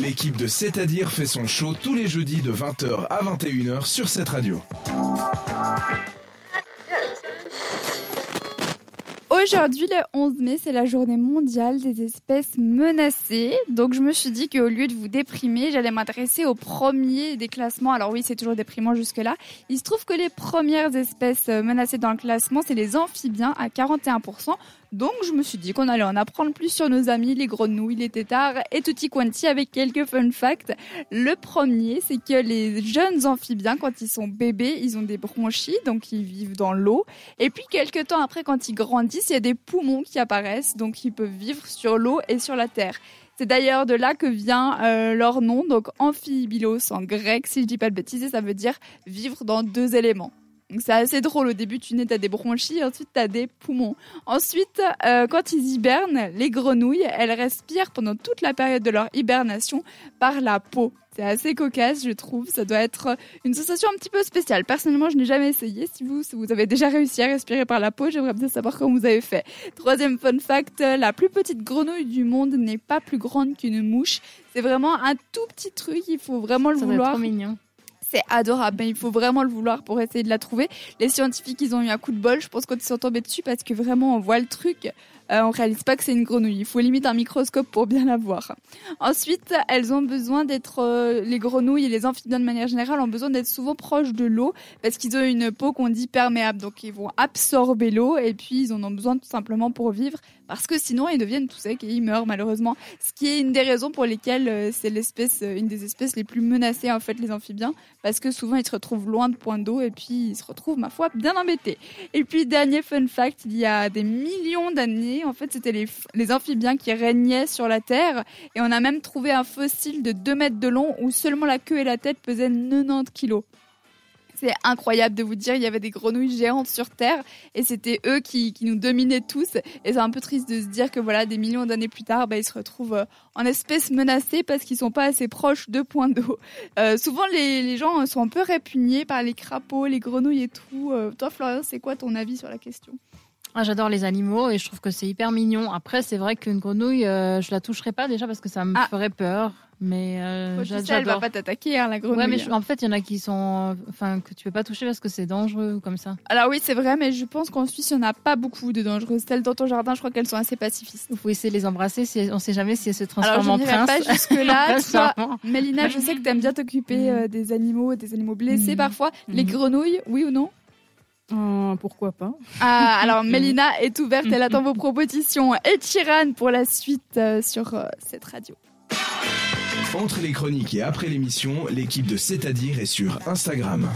L'équipe de C'est-à-dire fait son show tous les jeudis de 20h à 21h sur cette radio. Aujourd'hui, le 11 mai, c'est la journée mondiale des espèces menacées. Donc, je me suis dit qu'au lieu de vous déprimer, j'allais m'adresser au premier des classements. Alors oui, c'est toujours déprimant jusque-là. Il se trouve que les premières espèces menacées dans le classement, c'est les amphibiens à 41%. Donc je me suis dit qu'on allait en apprendre plus sur nos amis, les grenouilles, les têtards et tutti quanti avec quelques fun facts. Le premier, c'est que les jeunes amphibiens, quand ils sont bébés, ils ont des bronchies, donc ils vivent dans l'eau. Et puis quelques temps après, quand ils grandissent, il y a des poumons qui apparaissent, donc ils peuvent vivre sur l'eau et sur la terre. C'est d'ailleurs de là que vient euh, leur nom, donc amphibilos en grec, si je dis pas de bêtises, ça veut dire vivre dans deux éléments c'est assez drôle. Au début, tu nais, t'as des bronchies, ensuite t'as des poumons. Ensuite, euh, quand ils hibernent, les grenouilles, elles respirent pendant toute la période de leur hibernation par la peau. C'est assez cocasse, je trouve. Ça doit être une sensation un petit peu spéciale. Personnellement, je n'ai jamais essayé. Si vous, si vous avez déjà réussi à respirer par la peau, j'aimerais bien savoir comment vous avez fait. Troisième fun fact, la plus petite grenouille du monde n'est pas plus grande qu'une mouche. C'est vraiment un tout petit truc. Il faut vraiment le Ça vouloir. trop mignon c'est adorable, mais il faut vraiment le vouloir pour essayer de la trouver. Les scientifiques, ils ont eu un coup de bol, je pense, quand ils sont tombés dessus, parce que vraiment, on voit le truc. Euh, on réalise pas que c'est une grenouille. Il faut limite un microscope pour bien la voir. Ensuite, elles ont besoin d'être, euh, les grenouilles et les amphibiens de manière générale ont besoin d'être souvent proches de l'eau parce qu'ils ont une peau qu'on dit perméable. Donc, ils vont absorber l'eau et puis ils en ont besoin tout simplement pour vivre parce que sinon ils deviennent tout secs et ils meurent malheureusement. Ce qui est une des raisons pour lesquelles euh, c'est l'espèce, euh, une des espèces les plus menacées en fait les amphibiens, parce que souvent ils se retrouvent loin de points d'eau et puis ils se retrouvent ma foi bien embêtés. Et puis dernier fun fact, il y a des millions d'années, en fait c'était les, amphibiens qui régnaient sur la Terre et on a même trouvé un fossile de 2 mètres de long où seulement la queue et la tête pesaient 90 kilos. C'est incroyable de vous dire, il y avait des grenouilles géantes sur Terre et c'était eux qui, nous dominaient tous. Et c'est un peu triste de se dire que voilà, des millions d'années plus tard, bah, ils se retrouvent euh, en espèces menacées parce qu'ils sont pas assez proches de points d'eau. Euh, souvent, les, les, gens sont un peu répugnés par les crapauds, les grenouilles et tout. Euh, toi, Florian, c'est quoi ton avis sur la question? Ah, J'adore les animaux et je trouve que c'est hyper mignon. Après, c'est vrai qu'une grenouille, euh, je la toucherai pas déjà parce que ça me ah. ferait peur. Mais euh, tu sais, elle va pas t'attaquer, hein, la grenouille. Ouais, mais je, en fait, il y en a qui sont, enfin, que tu peux pas toucher parce que c'est dangereux comme ça. Alors oui, c'est vrai, mais je pense qu'en Suisse, il y en a pas beaucoup de dangereuses. Celles dans ton jardin, je crois qu'elles sont assez pacifistes. Il faut essayer de les embrasser. Si on sait jamais si elles se transforment en prince. Alors, je pas jusque là. Toi, Mélina, je sais que tu aimes bien t'occuper euh, des animaux, des animaux blessés Mm. parfois. Les grenouilles, oui ou non? Euh, pourquoi pas Ah, alors Mélina est ouverte, elle attend vos propositions. Et Chiran pour la suite euh, sur euh, cette radio. Entre les chroniques et après l'émission, l'équipe de C'est-à-dire est sur Instagram.